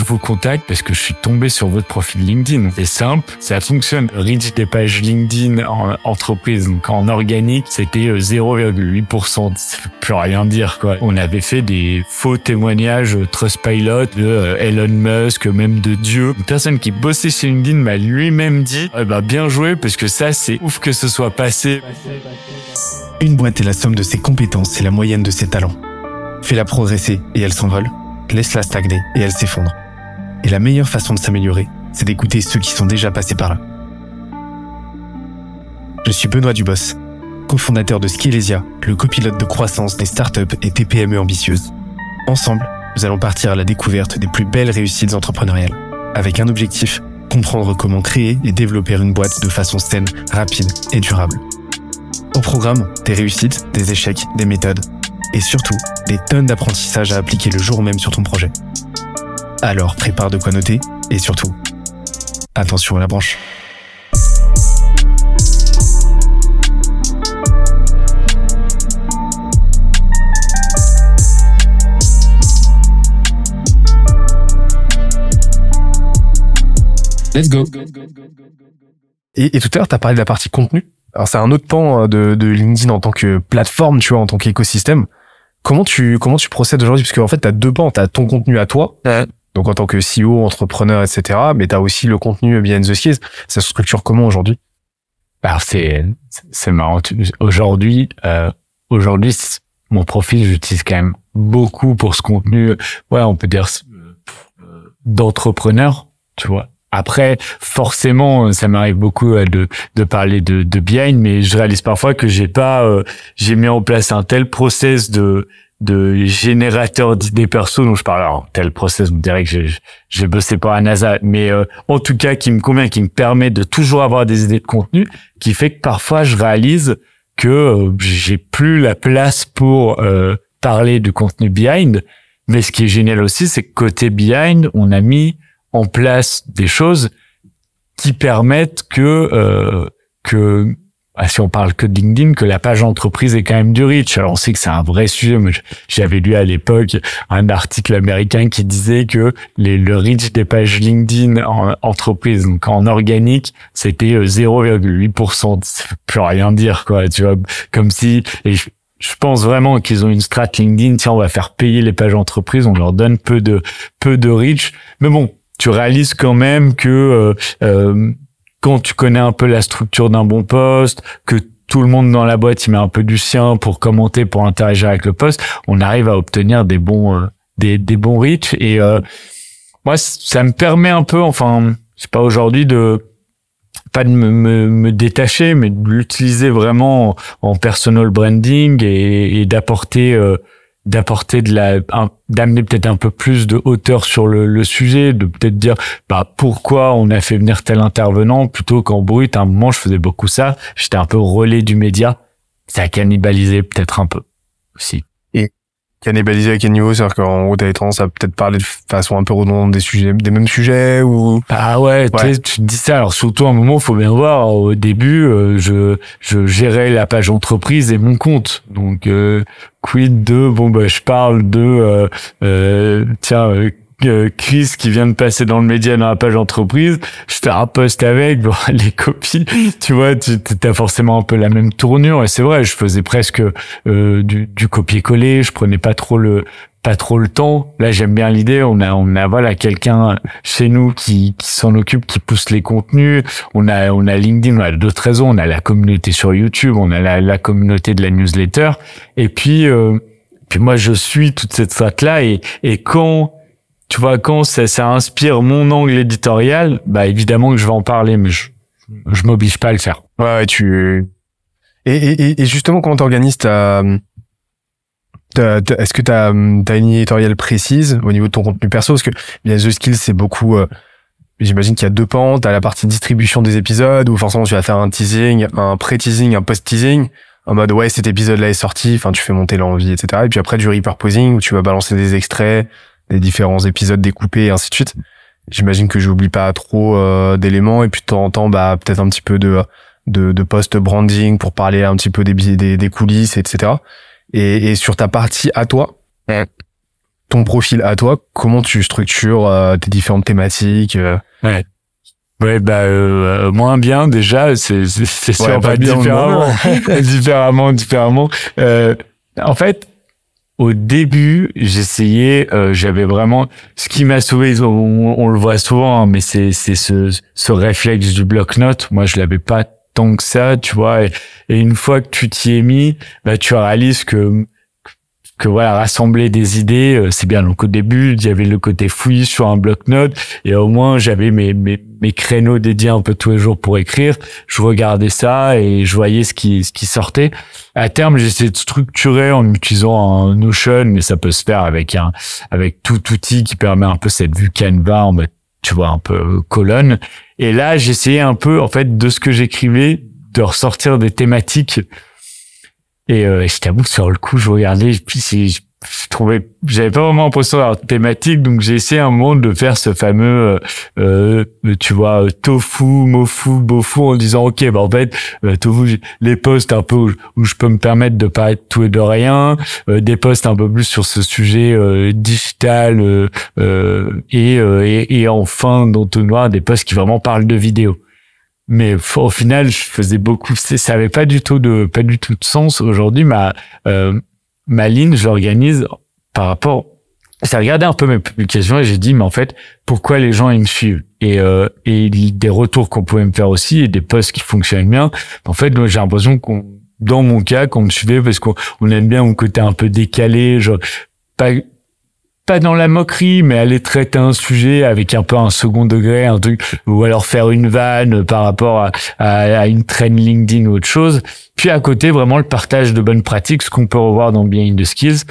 je vous contacte parce que je suis tombé sur votre profil LinkedIn. C'est simple, ça fonctionne. Reach des pages LinkedIn en entreprise, donc en organique, c'était 0,8%. Ça veut plus rien dire, quoi. On avait fait des faux témoignages Trustpilot de euh, Elon Musk, même de Dieu. Une personne qui bossait chez LinkedIn m'a lui-même dit, eh ben, bien joué parce que ça, c'est ouf que ce soit passé. Une boîte est la somme de ses compétences et la moyenne de ses talents. Fais-la progresser et elle s'envole. Laisse-la stagner et elle s'effondre. Et la meilleure façon de s'améliorer, c'est d'écouter ceux qui sont déjà passés par là. Je suis Benoît Dubos, cofondateur de Skillesia, le copilote de croissance des startups et TPME ambitieuses. Ensemble, nous allons partir à la découverte des plus belles réussites entrepreneuriales, avec un objectif, comprendre comment créer et développer une boîte de façon saine, rapide et durable. Au programme, des réussites, des échecs, des méthodes, et surtout, des tonnes d'apprentissages à appliquer le jour même sur ton projet. Alors prépare de quoi noter, et surtout, attention à la branche. Let's go. Et, et tout à l'heure, tu as parlé de la partie contenu. Alors c'est un autre pan euh, de, de LinkedIn en tant que plateforme, tu vois, en tant qu'écosystème. Comment tu comment tu procèdes aujourd'hui? Parce qu'en fait, tu as deux pans. Tu as ton contenu à toi, donc en tant que CEO, entrepreneur, etc. Mais tu as aussi le contenu behind the skills. Ça se structure comment aujourd'hui? Alors c'est c'est marrant. Aujourd'hui, euh, aujourd'hui, mon profil, j'utilise quand même beaucoup pour ce contenu. Ouais, on peut dire euh, d'entrepreneur, tu vois. Après, forcément, ça m'arrive beaucoup euh, de, de parler de, de behind, mais je réalise parfois que j'ai pas, euh, j'ai mis en place un tel process de de générateur d'idées perso dont je parle. Alors, tel process, vous dirait que j'ai, j'ai bossé pour la NASA, mais euh, en tout cas, qui me convient, qui me permet de toujours avoir des idées de contenu, qui fait que parfois, je réalise que j'ai plus la place pour parler du contenu behind. Mais ce qui est génial aussi, c'est que côté behind, on a mis en place des choses qui permettent que euh, que si on parle que de LinkedIn, que la page entreprise est quand même du reach. Alors on sait que c'est un vrai sujet, mais j'avais lu à l'époque un article américain qui disait que le reach des pages LinkedIn en entreprise, donc en organique, c'était 0,8%. Euh, Ça veut plus rien dire, quoi. Tu vois, comme si et je, je pense vraiment qu'ils ont une strat LinkedIn. Tiens, on va faire payer les pages entreprises, on leur donne peu de peu de reach. Mais bon, tu réalises quand même que euh, euh, quand tu connais un peu la structure d'un bon poste, que tout le monde dans la boîte il met un peu du sien pour commenter, pour interagir avec le poste, on arrive à obtenir des bons euh, des, des bons reach. Et moi ça me permet un peu, enfin c'est pas aujourd'hui de pas de me, me, détacher, mais de l'utiliser vraiment en, personal branding et, et d'apporter d'apporter de la d'amener peut-être un peu plus de hauteur sur le, le sujet de peut-être dire bah pourquoi on a fait venir tel intervenant plutôt qu'en brut. À un moment je faisais beaucoup ça. J'étais un peu relais du média. Ça a cannibalisé peut-être un peu aussi cannibalisé à quel niveau? C'est-à-dire qu'en gros, t'avais tendance à peut-être parler de façon un peu redondante des sujets, des mêmes sujets ou? Ah ouais, Tu, tu dis ça. Alors surtout à un moment, faut bien voir. Au début, euh, je je gérais la page entreprise et mon compte. Donc euh, quid de bon bah je parle de euh, euh tiens euh, Chris qui vient de passer dans le média dans la page entreprise, je fais un post avec, bon, les copies, tu vois, tu as forcément un peu la même tournure et c'est vrai, je faisais presque euh, du, du copier-coller, je prenais pas trop le pas trop le temps. Là, j'aime bien l'idée. On a, on a voilà quelqu'un chez nous qui, qui s'en occupe, qui pousse les contenus. On a, on a LinkedIn, on a d'autres réseaux. On a la communauté sur YouTube, on a la, la communauté de la newsletter. Et puis, euh, puis moi, je suis toute cette strat là. Et, et quand tu vois, quand ça, ça inspire mon angle éditorial, bah évidemment que je vais en parler, mais je, je m'oblige pas à le faire. Ouais, tu. Et, et, et justement, comment t'organises. Est-ce que tu as, une éditoriale précise au niveau de ton contenu perso? Parce que bien The Skills, c'est beaucoup. Euh, j'imagine qu'il y a deux pans. T'as la partie distribution des épisodes où forcément tu vas faire un teasing, un pré-teasing, un post-teasing en mode ouais cet épisode là est sorti. Enfin, tu fais monter l'envie, etc. Et puis après du repurposing où tu vas balancer des extraits des différents épisodes découpés et ainsi de suite. J'imagine que j'oublie pas trop euh, d'éléments et puis de temps en temps, bah peut-être un petit peu de de, de post branding pour parler un petit peu des, des, des coulisses, etc. Et, et sur ta partie à toi, ton profil à toi, comment tu structures euh, tes différentes thématiques euh? Ouais. Ouais, bah euh, moins bien déjà, c'est c'est sûr Ouais, pas pas bien, différemment, différemment, différemment. Euh, en fait, au début, j'essayais, euh, j'avais vraiment ce qui m'a sauvé. On, le voit souvent, hein, mais c'est c'est ce ce réflexe du bloc-notes. Moi, je l'avais pas tant que ça, tu vois. Et, et une fois que tu t'y es mis, bah tu réalises que que voilà rassembler des idées euh, c'est bien. Donc au début avait le côté fouillis sur un bloc-notes et au moins j'avais mes, mes mes créneaux dédiés un peu tous les jours pour écrire. Je regardais ça et je voyais ce qui ce qui sortait. À terme j'essaie de structurer en utilisant un Notion mais ça peut se faire avec un avec tout outil qui permet un peu cette vue Canva tu vois un peu euh, colonne. Et là j'essayais un peu en fait de ce que j'écrivais de ressortir des thématiques et, euh, et je t'avoue que sur le coup, je regardais, puis je, je trouvais, j'avais pas vraiment l'impression d'avoir thématique, donc j'ai essayé un moment de faire ce fameux, euh, euh, tu vois, euh, tofu, mofu, bofu, en disant, ok, bah en fait, euh, tofu, les posts un peu où, je peux me permettre de parler de tout et de rien, euh, des posts un peu plus sur ce sujet digital, et, et, et enfin, dans tout noir, des posts qui vraiment parlent de vidéo mais au final je faisais beaucoup ça avait pas du tout de pas du tout de sens. Aujourd'hui ma euh, ma ligne je l'organise par rapport j'ai regardé un peu mes publications et j'ai dit mais en fait pourquoi les gens ils me suivent? Et euh, et des retours qu'on pouvait me faire aussi et des posts qui fonctionnent bien. En fait j'ai l'impression qu'on dans mon cas qu'on me suivait parce qu'on on aime bien mon côté un peu décalé genre pas pas dans la moquerie, mais aller traiter un sujet avec un peu un second degré, un truc, ou alors faire une vanne par rapport à, à, à une traîne LinkedIn ou autre chose. Puis à côté, vraiment le partage de bonnes pratiques, ce qu'on peut revoir dans Behind the Skills.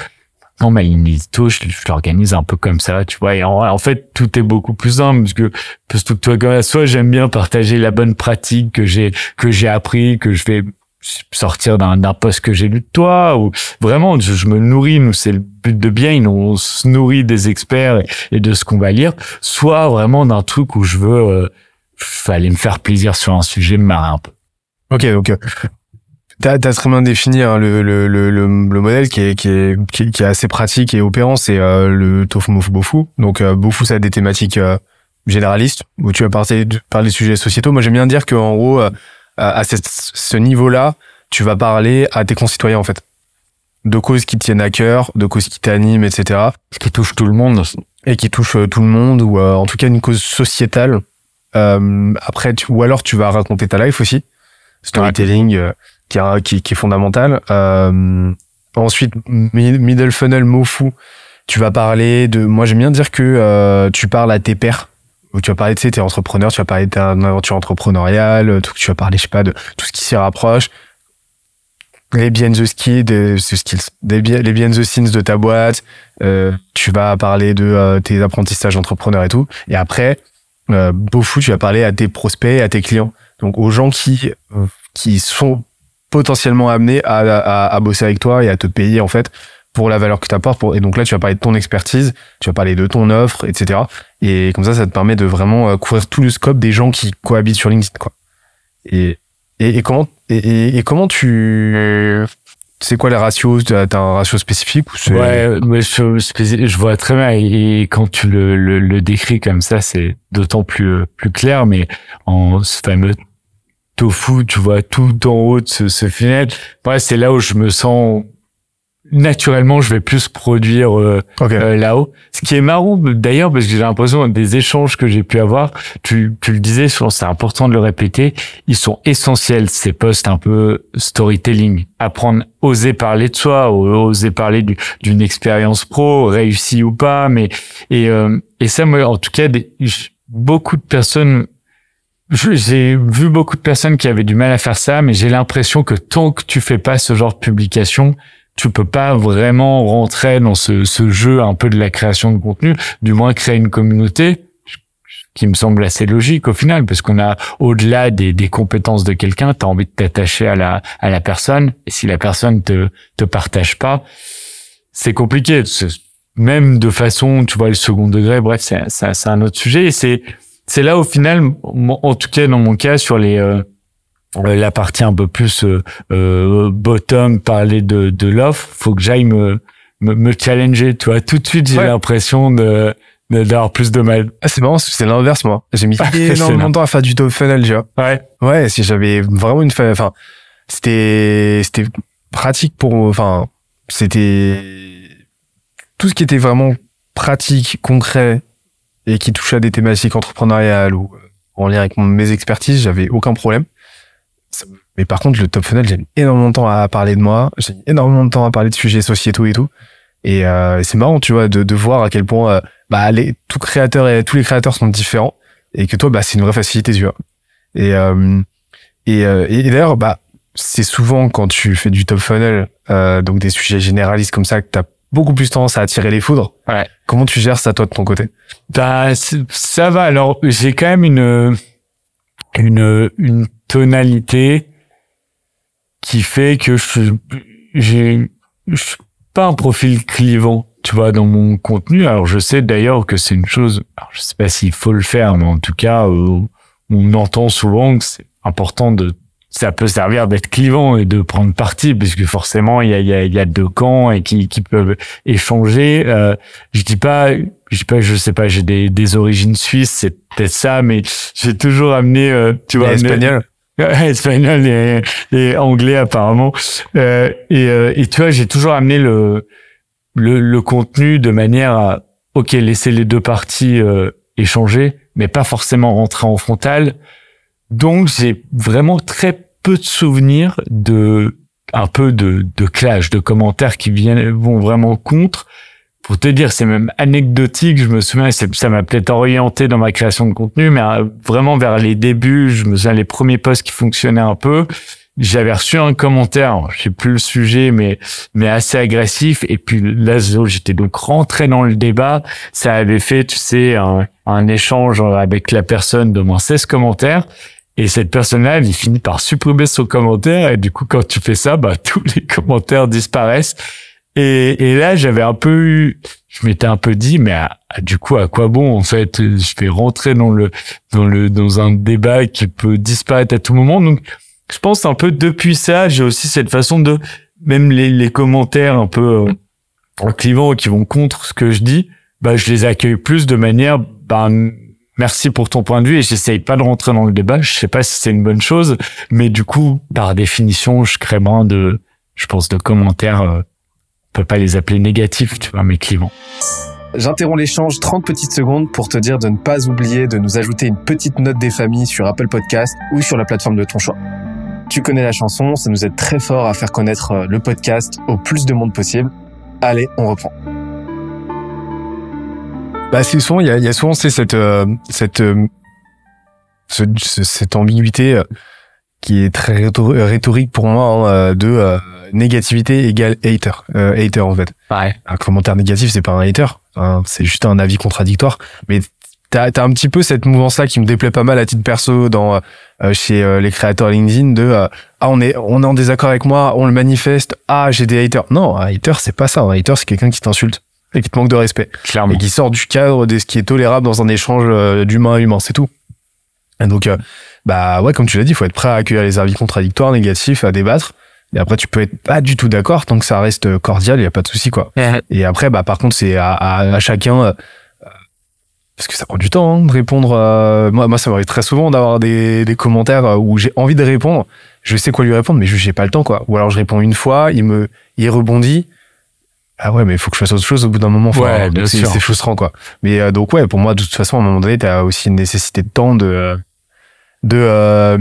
Non, ma ligne édito, je, je l'organise un peu comme ça, tu vois. Et en, en fait, tout est beaucoup plus simple parce que, parce que toi, comme soit j'aime bien partager la bonne pratique que j'ai, que j'ai appris, que je vais sortir d'un poste que j'ai lu de toi ou vraiment je, je me nourris nous c'est le but de bien on se nourrit des experts et, de ce qu'on va lire soit vraiment d'un truc où je veux euh, fallait me faire plaisir sur un sujet me marrer un peu Ok, donc euh, t'as as très bien défini hein, le, le, le, le, le modèle qui est, qui, est, qui, est, assez pratique et opérant, c'est euh, le tofu mofu bofu. Donc euh, bofu, ça a des thématiques euh, généralistes où tu vas parler, parler des sujets sociétaux. Moi, j'aime bien dire qu'en gros, euh, à cette- ce niveau-là, tu vas parler à tes concitoyens en fait, de causes qui te tiennent à cœur, de causes qui t'animent, etc. ce qui touche tout le monde et qui touche euh, tout le monde ou euh, en tout cas une cause sociétale. Euh, après, tu, ou alors tu vas raconter ta life aussi, storytelling euh, qui, est- qui, qui est fondamental. Euh, ensuite, mi- middle funnel, mot fou. Tu vas parler de. Moi, j'aime bien dire que euh, tu parles à tes pairs. Tu vas parler, tu sais, t'es entrepreneur, tu vas parler ta aventure entrepreneuriale, tout, tu vas parler, je sais pas, de tout ce qui s'y rapproche. Les behind the the skills, les behind the scenes de ta boîte, euh, tu vas parler de euh, tes apprentissages entrepreneurs et tout. Et après, euh, Beaufou, tu vas parler à tes prospects, à tes clients. Donc aux gens qui euh, qui sont potentiellement amenés à, à, à bosser avec toi et à te payer en fait pour la valeur que tu apportes. Pour... Et donc là, tu vas parler de ton expertise, tu vas parler de ton offre, etc. Et comme ça, ça te permet de vraiment euh, couvrir tout le scope des gens qui cohabitent sur LinkedIn. Quoi. Et, et, et comment et, et, comment tu c'est quoi les ratios? T'as un ratio spécifique ou Ouais, mais je, vois très bien. Et, et quand tu le, le, le décris comme ça, c'est d'autant plus euh, plus clair. Mais en ce fameux tofu, tu vois tout en haut de ce, ce funnel. Ouais, c'est là où je me sens naturellement, je vais plus produire euh, euh, là-haut. Ce qui est marrant d'ailleurs, parce que j'ai l'impression des échanges que j'ai pu avoir, tu, tu le disais, c'est important de le répéter, ils sont essentiels ces posts un peu storytelling, apprendre, oser parler de soi, oser parler du- d'une expérience pro, réussie ou pas, mais et euh, et ça, moi, en tout cas, des, beaucoup de personnes j'ai vu beaucoup de personnes qui avaient du mal à faire ça, mais j'ai l'impression que tant que tu fais pas ce genre de publication, tu peux pas vraiment rentrer dans ce, ce jeu un peu de la création de contenu, du moins créer une communauté, qui me semble assez logique au final, parce qu'on a au-delà des, des compétences de quelqu'un, tu as envie de t'attacher à la, à la personne, et si la personne te, te partage pas, c'est compliqué. Même de façon, tu vois, le second degré, bref, c'est un autre sujet, et c'est là au final, en tout cas dans mon cas, sur les euh, la partie un peu plus euh, euh, bottom, parler de, de l'offre, faut que j'aille me me, me challenger, tu vois. Tout de suite, j'ai Ouais. l'impression de d'avoir plus de mal. Ah, c'est marrant, c'est l'inverse, moi. J'ai mis énormément de temps à faire du top funnel, tu vois. Ouais. Ouais, si j'avais vraiment une enfin, c'était, c'était pratique pour, enfin, c'était tout ce qui était vraiment pratique, concret et qui touchait à des thématiques entrepreneuriales ou euh, en lien avec mes expertises, j'avais aucun problème. Mais par contre, le top funnel, j'ai mis énormément de temps à parler de moi, j'ai mis énormément de temps à parler de sujets sociétaux et tout. Et euh, c'est marrant, tu vois, de, de voir à quel point euh, bah, les, tout créateur et tous les créateurs sont différents et que toi, bah, c'est une vraie facilité, tu vois. Et, euh, et, euh, et d'ailleurs, bah, c'est souvent quand tu fais du top funnel, euh, donc des sujets généralistes comme ça, que t'as beaucoup plus tendance à attirer les foudres. Ouais. Comment tu gères ça, toi, de ton côté? Bah, ça va. Alors, j'ai quand même une, une, une tonalité qui fait que je, j'ai, je suis pas un profil clivant, tu vois, dans mon contenu. Alors, je sais d'ailleurs que c'est une chose, alors, je sais pas s'il faut le faire, mais en tout cas, euh, on entend souvent que c'est important de, ça peut servir d'être clivant et de prendre parti, puisque forcément, il y a, il y a, y a deux camps et qui, qui peuvent échanger. Euh, je dis pas, je dis pas, je sais pas, j'ai des, des origines suisses, c'est peut-être ça, mais j'ai toujours amené, euh, tu vois, amené- Espagnol espagnol et, et anglais apparemment. Euh, et, euh, et tu vois, j'ai toujours amené le, le le contenu de manière à ok laisser les deux parties euh, échanger, mais pas forcément rentrer en frontal. Donc j'ai vraiment très peu de souvenirs de un peu de de clash, de commentaires qui viennent vont vraiment contre. Pour te dire, c'est même anecdotique. Je me souviens, ça m'a peut-être orienté dans ma création de contenu, mais euh, vraiment vers les débuts, je me souviens les premiers posts qui fonctionnaient un peu. J'avais reçu un commentaire, je sais plus le sujet, mais mais assez agressif. Et puis là, j'étais donc rentré dans le débat. Ça avait fait, tu sais, un, un échange avec la personne de moins 16 commentaires. Et cette personne-là, elle finit par supprimer son commentaire. Et du coup, quand tu fais ça, bah, tous les commentaires disparaissent. Et, et là, j'avais un peu eu, je m'étais un peu dit, mais du coup, à quoi bon en fait Je vais rentrer dans le dans le dans un débat qui peut disparaître à tout moment. Donc, je pense un peu depuis ça, j'ai aussi cette façon de même les, les commentaires un peu euh, clivants qui vont contre ce que je dis, bah je les accueille plus de manière, ben merci pour ton point de vue et j'essaye pas de rentrer dans le débat. Je sais pas si c'est une bonne chose, mais du coup, par définition, je crée moins de, je pense, de commentaires. On peut pas les appeler négatifs, tu vois, mais clivants. J'interromps l'échange 30 petites secondes pour te dire de ne pas oublier de nous ajouter une petite note des familles sur Apple Podcast ou sur la plateforme de ton choix. Tu connais la chanson, ça nous aide très fort à faire connaître euh, le podcast au plus de monde possible. Allez, on reprend. Bah c'est souvent il y a, il y a souvent c'est cette euh, cette euh, ce- ce- cette ambiguïté euh, qui est très rhétor- rhétorique pour moi hein, euh, de euh, négativité égale hater euh, hater en fait Ouais. un commentaire négatif, c'est pas un hater, hein, c'est juste un avis contradictoire. Mais t'as as un petit peu cette mouvance-là qui me déplaît pas mal à titre perso dans euh, chez euh, les créateurs LinkedIn de euh, ah on est on est en désaccord avec moi, on le manifeste, ah j'ai des haters. Non, un hater c'est pas ça. Un hater c'est quelqu'un qui t'insulte et qui te manque de respect Clairement. et qui sort du cadre de ce qui est tolérable dans un échange d'humain à humain, c'est tout. Et donc, euh, bah ouais, comme tu l'as dit, il faut être prêt à accueillir les avis contradictoires, négatifs, à débattre. Et après, tu peux être pas du tout d'accord tant que ça reste cordial, il y a pas de souci quoi. Et après, bah par contre, c'est à, à, à chacun. euh, parce que ça prend du temps hein, de répondre. euh, moi, moi, ça m'arrive très souvent d'avoir des, des commentaires euh, où j'ai envie de répondre. Je sais quoi lui répondre, mais je j'ai pas le temps, quoi. Ou alors je réponds une fois, il me, il rebondit. Ah ouais, mais il faut que je fasse autre chose au bout d'un moment. Ouais, c'est frustrant, quoi. Mais euh, donc ouais, pour moi, de toute façon, à un moment donné, t'as aussi une nécessité de temps de, euh, de, euh,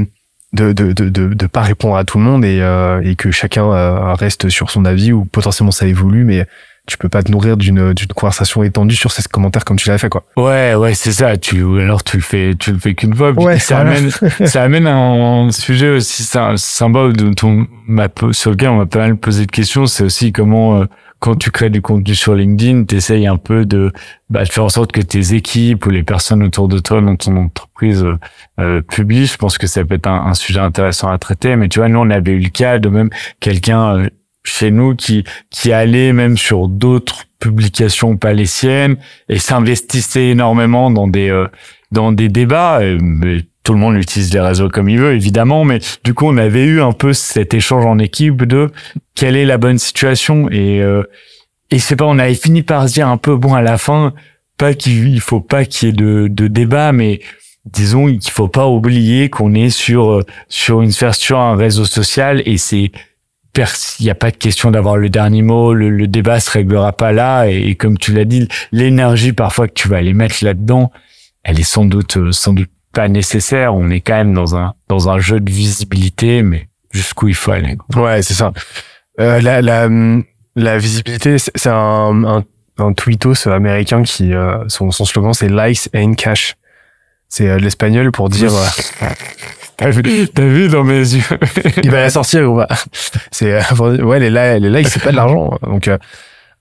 de, de, de, de, de pas répondre à tout le monde et, euh, et que chacun euh, reste sur son avis ou potentiellement ça évolue, mais tu peux pas te nourrir d'une d'une conversation étendue sur ces commentaires comme tu l'as fait quoi. Ouais, ouais, c'est ça. Tu, ou alors tu le fais, tu le fais qu'une fois. Ouais, ça voilà. amène, ça amène un, sujet aussi sy- sympa dont on m'a sur lequel on m'a pas mal posé de questions. C'est aussi comment, euh, quand tu crées du contenu sur LinkedIn, t'essayes un peu de, bah, de faire en sorte que tes équipes ou les personnes autour de toi dans ton entreprise euh, euh, publient. Je pense que ça peut être un, sujet intéressant à traiter. Mais tu vois, nous, on avait eu le cas de même quelqu'un euh, chez nous qui qui allait même sur d'autres publications pas les siennes et s'investissait énormément dans des euh, dans des débats. Tout le monde utilise les réseaux comme il veut, évidemment, mais du coup, on avait eu un peu cet échange en équipe de quelle est la bonne situation et euh, et c'est pas, on avait fini par se dire un peu, bon, à la fin, pas qu'il faut pas qu'il y ait de, de débat, mais disons qu'il faut pas oublier qu'on est sur sur une sphère sur un réseau social et c'est il n'y a pas de question d'avoir le dernier mot, le, le, débat se réglera pas là et, comme tu l'as dit, l'énergie parfois que tu vas aller mettre là-dedans, elle est sans doute sans doute pas nécessaire. On est quand même dans un dans un jeu de visibilité, mais jusqu'où il faut aller. Ouais, c'est ça. Euh, la, la la visibilité, c'est un, un un tweetos américain qui euh, son, son slogan c'est likes and cash. C'est euh, l'espagnol pour dire. Euh, t'as vu, t'as vu dans mes yeux? il va la sortir. va C'est ouais les likes, les likes c'est pas de l'argent. Donc à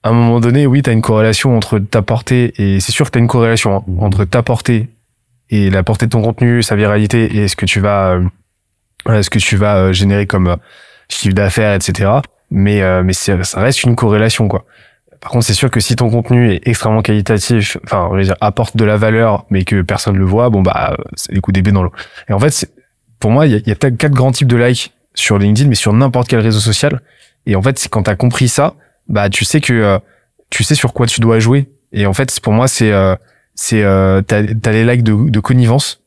un moment donné, oui, t'as une corrélation entre ta portée et c'est sûr que t'as une corrélation hein, entre ta portée et la portée de ton contenu, sa viralité et ce que tu vas, ce que tu vas générer comme chiffre d'affaires, etc. Mais mais ça reste une corrélation quoi. Par contre, c'est sûr que si ton contenu est extrêmement qualitatif, enfin, on va dire, apporte de la valeur, mais que personne ne le voit, bon, bah, c'est des coups d'épée dans l'eau. Et en fait, pour moi, il y a, y a quatre grands types de likes sur LinkedIn, mais sur n'importe quel réseau social. Et en fait, c'est quand t'as compris ça, bah, tu sais que, euh, tu sais sur quoi tu dois jouer. Et en fait, pour moi, c'est, euh, c'est, euh, t'as, as les likes de, de connivence.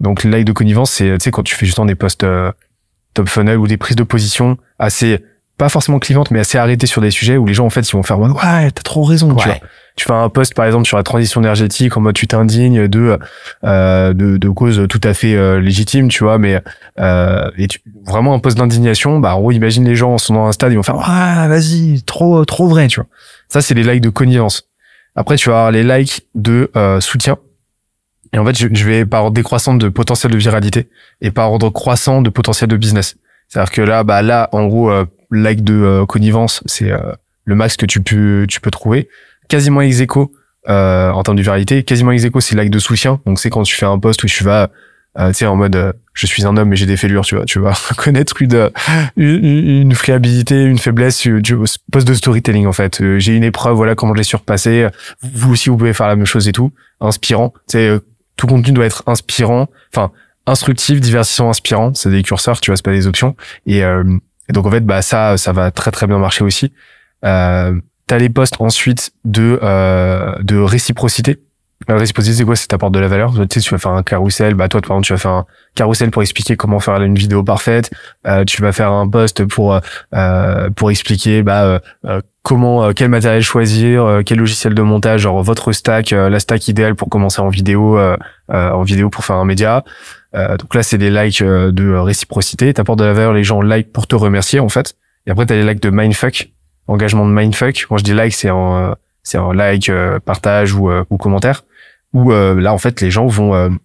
Donc, les likes de connivence, c'est, tu sais, quand tu fais justement des posts euh, top funnel ou des prises de position assez pas forcément clivante, mais assez arrêtée sur des sujets où les gens, en fait, ils vont faire, ouais, t'as trop raison, tu vois. Tu fais un post, par exemple, sur la transition énergétique, en mode tu t'indignes de, euh, de, de causes tout à fait euh, légitimes, tu vois, mais, euh, et tu, vraiment un post d'indignation, bah, en gros, imagine les gens sont dans un stade, ils vont faire, ouais, vas-y, trop, trop vrai, tu vois. Ça, c'est les likes de connivence. Après, tu vas avoir les likes de euh, soutien. Et en fait, je, je vais par ordre décroissant de potentiel de viralité et par ordre croissant de potentiel de business. C'est-à-dire que là, bah là, en gros, euh, like de euh, connivence, c'est euh, le max que tu peux tu peux trouver. Quasiment ex aequo euh, en termes de viralité, quasiment ex aequo c'est like de soutien. Donc c'est quand tu fais un post où tu vas tu sais en mode je suis un homme mais j'ai des fêlures, tu vois, tu vas connaître une, une une friabilité, une faiblesse du post de storytelling en fait. j'ai une épreuve, voilà comment je l'ai surpassé. Vous aussi vous pouvez faire la même chose et tout, inspirant. Tu tout contenu doit être inspirant, enfin instructif, divertissant, inspirant. C'est des curseurs, tu vois, c'est pas des options. Et et donc en fait, bah ça, ça va très très bien marcher aussi. Euh, T'as les posts ensuite de euh, de réciprocité. La réciprocité, c'est quoi? C'est t'apportes de la valeur. Tu sais, tu vas faire un carrousel. Bah toi, par exemple, tu vas faire un carrousel pour expliquer comment faire une vidéo parfaite. Euh, tu vas faire un post pour euh, pour expliquer bah euh, euh comment euh, quel matériel choisir, euh, quel logiciel de montage, genre votre stack, la stack idéale pour commencer en vidéo en vidéo pour faire un média. Euh, donc là, c'est des likes euh, de réciprocité. T'apportes de la valeur, les gens like pour te remercier en fait. Et après, t'as les likes de mindfuck, engagement de mindfuck. Quand je dis like, c'est en c'est un like, euh, partage ou, ou commentaire. Où là, en fait, les gens vont,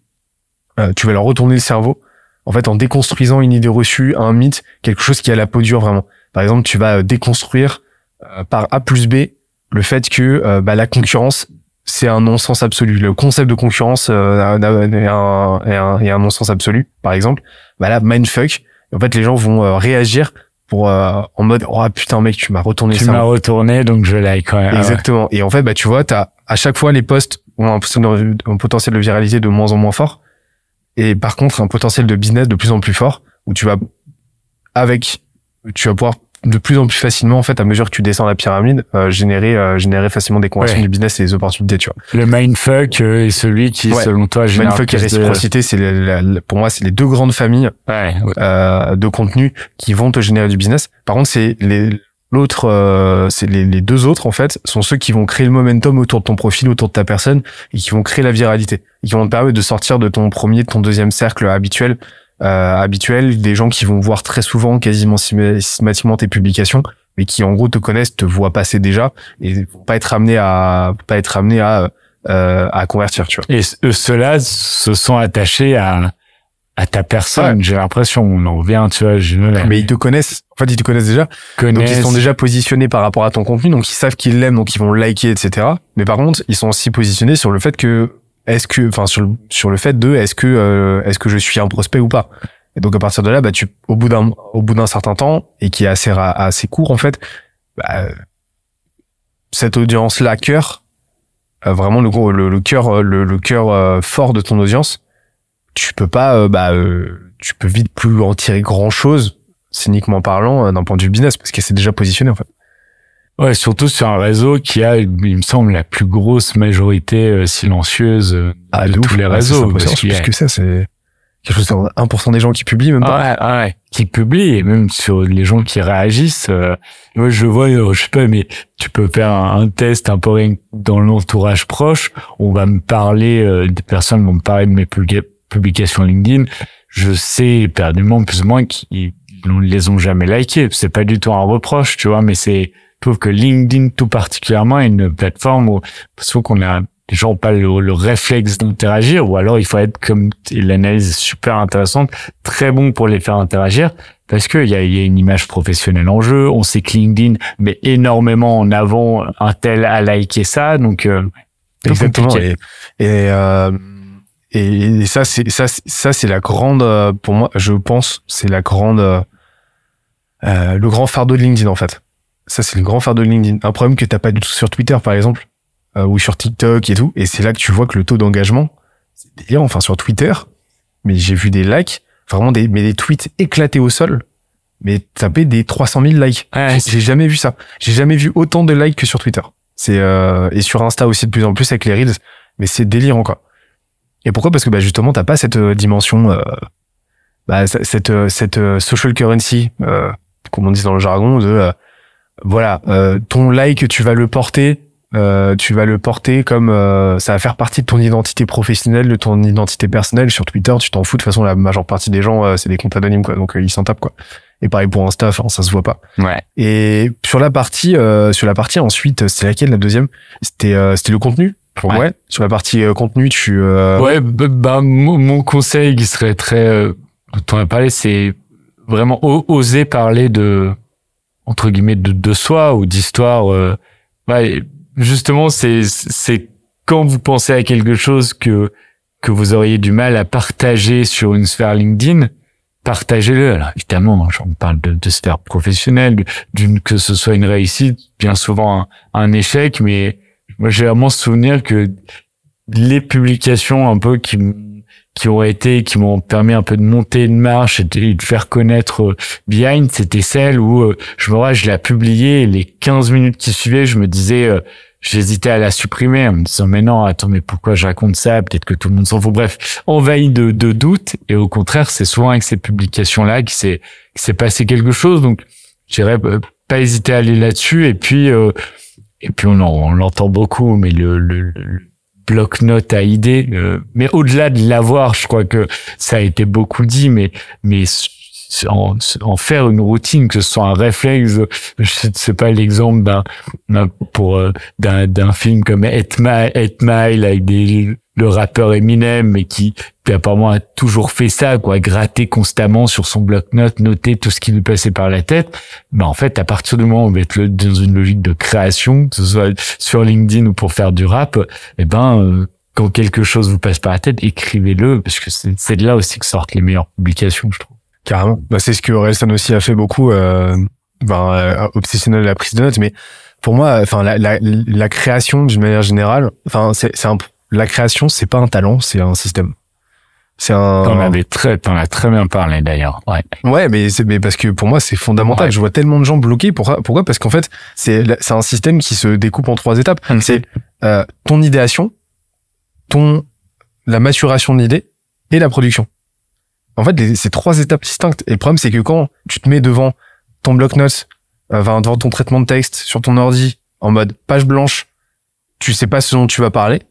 tu vas leur retourner le cerveau. En fait, en déconstruisant une idée reçue, un mythe, quelque chose qui a la peau dure vraiment. Par exemple, tu vas déconstruire par A plus B le fait que bah, la concurrence c'est un non-sens absolu. Le concept de concurrence euh, est, un, un, non-sens absolu, par exemple. Bah là, mindfuck. En fait, les gens vont euh, réagir pour euh, en mode oh putain mec, tu m'as retourné ça. Tu m'as retourné, donc je like quand même. Exactement. Et en fait, bah tu vois, t'as à chaque fois les posts ont un, un potentiel de viralité de moins en moins fort, et par contre un potentiel de business de plus en plus fort où tu vas avec tu vas pouvoir de plus en plus facilement en fait à mesure que tu descends la pyramide euh, générer euh, générer facilement des conversions du business et des opportunités tu vois. Le mindfuck euh, est celui qui selon toi génère mindfuck et réciprocité c'est pour moi c'est les deux grandes familles euh, de contenu qui vont te générer du business. Par contre c'est les L'autre, euh, c'est les, les, deux autres en fait, sont ceux qui vont créer le momentum autour de ton profil, autour de ta personne, et qui vont créer la viralité, et qui vont te permettre de sortir de ton premier, de ton deuxième cercle habituel, euh, habituels, des gens qui vont voir très souvent, quasiment systématiquement tes publications, mais qui en gros te connaissent, te voient passer déjà et vont pas être amenés à pas être amenés à euh, à convertir, tu vois. Et ceux-là se sont attachés à à ta personne, j'ai l'impression, on en revient, tu vois, je Mais ils te connaissent, en fait, ils te connaissent déjà. Donc, ils sont déjà positionnés par rapport à ton contenu, donc ils savent qu'ils l'aiment, donc ils vont liker, etc. Mais par contre, ils sont aussi positionnés sur le fait que est-ce que, enfin sur le, sur le fait de, est-ce que, euh, est-ce que je suis un prospect ou pas? Et donc à partir de là, bah tu, au bout d'un, au bout d'un certain temps et qui est assez assez court en fait, bah, cette audience-là cœur, euh, vraiment le gros, le, cœur, le, le cœur euh, fort de ton audience, tu peux pas, bah, tu peux vite plus en tirer grand chose, cyniquement parlant, d'un point de vue business, parce qu'elle s'est déjà positionnée en fait. Ouais, surtout sur un réseau qui a, il me semble, la plus grosse majorité euh, silencieuse euh, Ah, de de tous les Ah, réseaux. c'est parce a- que ça, c'est quelque chose comme 1% des gens qui publient, même pas. Ouais, ouais, qui publient et même sur les gens qui réagissent. Euh, moi, je vois, je sais pas, mais tu peux faire un, un test un que dans l'entourage proche. On va me parler, euh, des personnes vont me parler de mes publica- publications LinkedIn. Je sais éperdument plus ou moins qu'ils ne les ont jamais likés. C'est pas du tout un reproche, tu vois, mais c'est, je trouve que LinkedIn tout particulièrement est une plateforme où, sauf qu'on a les gens n'ont pas le, le réflexe d'interagir ou alors il faut être comme l'analyse est super intéressante très bon pour les faire interagir parce qu'il y a, il y a une image professionnelle en jeu. On sait que LinkedIn met énormément en avant un tel à liker ça. Donc, euh, Exactement. Et, et, euh, et, et ça, c'est ça, ça, c'est la grande, euh, pour moi, je pense, c'est la grande, euh, euh, le grand fardeau de LinkedIn en fait. Ça, c'est le grand fardeau de LinkedIn. Un problème que t'as pas du tout sur Twitter, par exemple, euh, ou sur TikTok et tout. Et c'est là que tu vois que le taux d'engagement, c'est délire. Enfin, sur Twitter, mais j'ai vu des likes, vraiment des, mais des tweets éclatés au sol. Mais taper des 300 000 likes. Ouais, J'ai- jamais vu ça. J'ai jamais vu autant de likes que sur Twitter. C'est euh, et sur Insta aussi de plus en plus avec les reels, mais c'est délirant quoi. Et pourquoi? Parce que bah justement t'as pas cette euh, dimension, euh, bah, cette euh, cette euh, social currency, euh, comme on dit dans le jargon, de euh, voilà euh, ton like tu vas le porter, euh, tu vas le porter comme euh, ça va faire partie de ton identité professionnelle, de ton identité personnelle. Sur Twitter tu t'en fous de toute façon la majeure partie des gens euh, c'est des comptes anonymes quoi, donc euh, ils s'en tapent quoi. Et pareil pour Insta, enfin ça se voit pas. ouais. Et sur la partie, euh, sur la partie ensuite, c'était laquelle la deuxième? C'était, euh, c'était le contenu. Pour Ouais. moi, sur la partie contenu, tu. euh, Ouais, bah, bah, mon, mon conseil qui serait très, euh, dont on a parlé, c'est vraiment oser parler de, entre guillemets, de, de soi ou d'histoire. Euh, ouais, justement, c'est, c'est quand vous pensez à quelque chose que, que vous auriez du mal à partager sur une sphère LinkedIn, partagez-le. Alors, évidemment, on parle de, de sphère professionnelle, d'une, que ce soit une réussite, bien souvent un, un échec, mais moi, j'ai vraiment souvenir que les publications un peu qui qui ont été qui m'ont permis un peu de monter une marche et de, faire connaître euh, Behind c'était celle où euh, je me rappelle je l'ai publié et les 15 minutes qui suivaient je me disais euh, j'hésitais à la supprimer en me disant mais non attends mais pourquoi je raconte ça? Peut-être que tout le monde s'en fout. Bref envahi de, de doutes et au contraire c'est souvent avec ces publications là qui s'est qui s'est passé quelque chose. Donc je dirais euh, pas hésiter à aller là-dessus. Et puis euh, et puis on, on l'entend beaucoup mais le, le, le bloc-notes à idées. euh, mais au-delà de l'avoir, je crois que ça a été beaucoup dit, mais mais en, en faire une routine, que ce soit un réflexe, je sais, c'est pas l'exemple d'un pour euh, d'un d'un film comme Eight Mile, avec des le rappeur Eminem, mais qui, qui apparemment a toujours fait ça, quoi, gratter constamment sur son bloc-notes, noter tout ce qui lui passait par la tête. Mais en fait, à partir du moment où va être le- dans une logique de création, que ce soit sur LinkedIn ou pour faire du rap, eh ben, euh, quand quelque chose vous passe par la tête, écrivez-le, parce que c'est de là aussi que sortent les meilleures publications, je trouve. Carrément. Bah, c'est ce que Orelsan aussi a fait beaucoup, euh, ben, euh, obsessionnel à la prise de notes. Mais pour moi, enfin, la, la, la création d'une manière générale, enfin, c'est, c'est un, la création, c'est pas un talent, c'est un système. C'est un. T'en avais très, t'en as très bien parlé d'ailleurs. Ouais. Ouais, mais c'est mais parce que pour moi c'est fondamental. Ouais. Je vois tellement de gens bloqués. Pourquoi Pourquoi? Parce qu'en fait c'est c'est un système qui se découpe en trois étapes. C'est euh, ton idéation, ton la maturation de l'idée et la production. En fait, c'est trois étapes distinctes. Et le problème c'est que quand tu te mets devant ton bloc-notes, euh, enfin, devant ton traitement de texte sur ton ordi en mode page blanche, tu sais pas ce dont tu vas parler.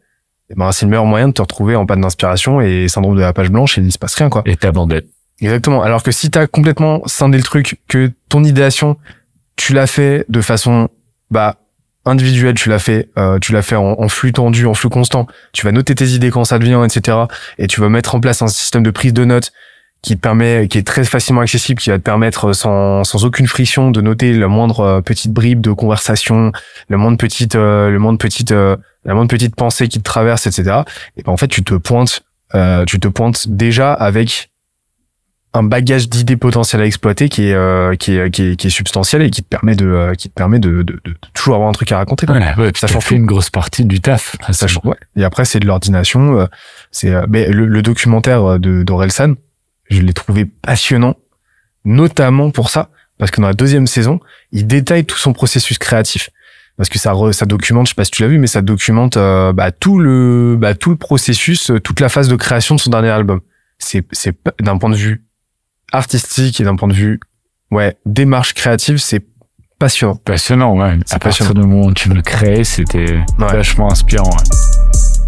eh Ben, c'est le meilleur moyen de te retrouver en panne d'inspiration et syndrome de la page blanche et il se passe rien quoi. Et t'abandonnes. Exactement. Alors que si t'as complètement scindé le truc, que ton idéation, tu l'as fait de façon bah individuelle, tu l'as fait, euh, tu l'as fait en, en flux tendu, en flux constant. Tu vas noter tes idées quand ça devient, etc. Et tu vas mettre en place un système de prise de notes qui te permet, qui est très facilement accessible, qui va te permettre euh, sans, sans aucune friction de noter la moindre euh, petite bribe de conversation, le moindre petite, euh, le moindre petite, euh, la moindre petite pensée qui te traverse, etc. Et ben en fait, tu te pointes, euh, tu te pointes déjà avec un bagage d'idées potentielles à exploiter qui est, euh, qui est, qui est, qui est substantiel et qui te permet de, euh, qui te permet de, de, de- de toujours avoir un truc à raconter. quoi. Voilà, ouais, Ça change fait une grosse partie du taf. Ça change, ouais. Et après, c'est de l'ordination. euh, C'est, euh, mais le, le documentaire de d'Orelsan, je l'ai trouvé passionnant, notamment pour ça, parce que dans la deuxième saison, il détaille tout son processus créatif. Parce que ça, ça documente, je sais pas si tu l'as vu, mais ça documente euh, bah, tout le bah, tout le processus, euh, toute la phase de création de son dernier album. C'est c'est d'un point de vue artistique et d'un point de vue ouais démarche créative, c'est passionnant. Passionnant, ouais. À partir du moment où tu le crées, c'était vachement inspirant.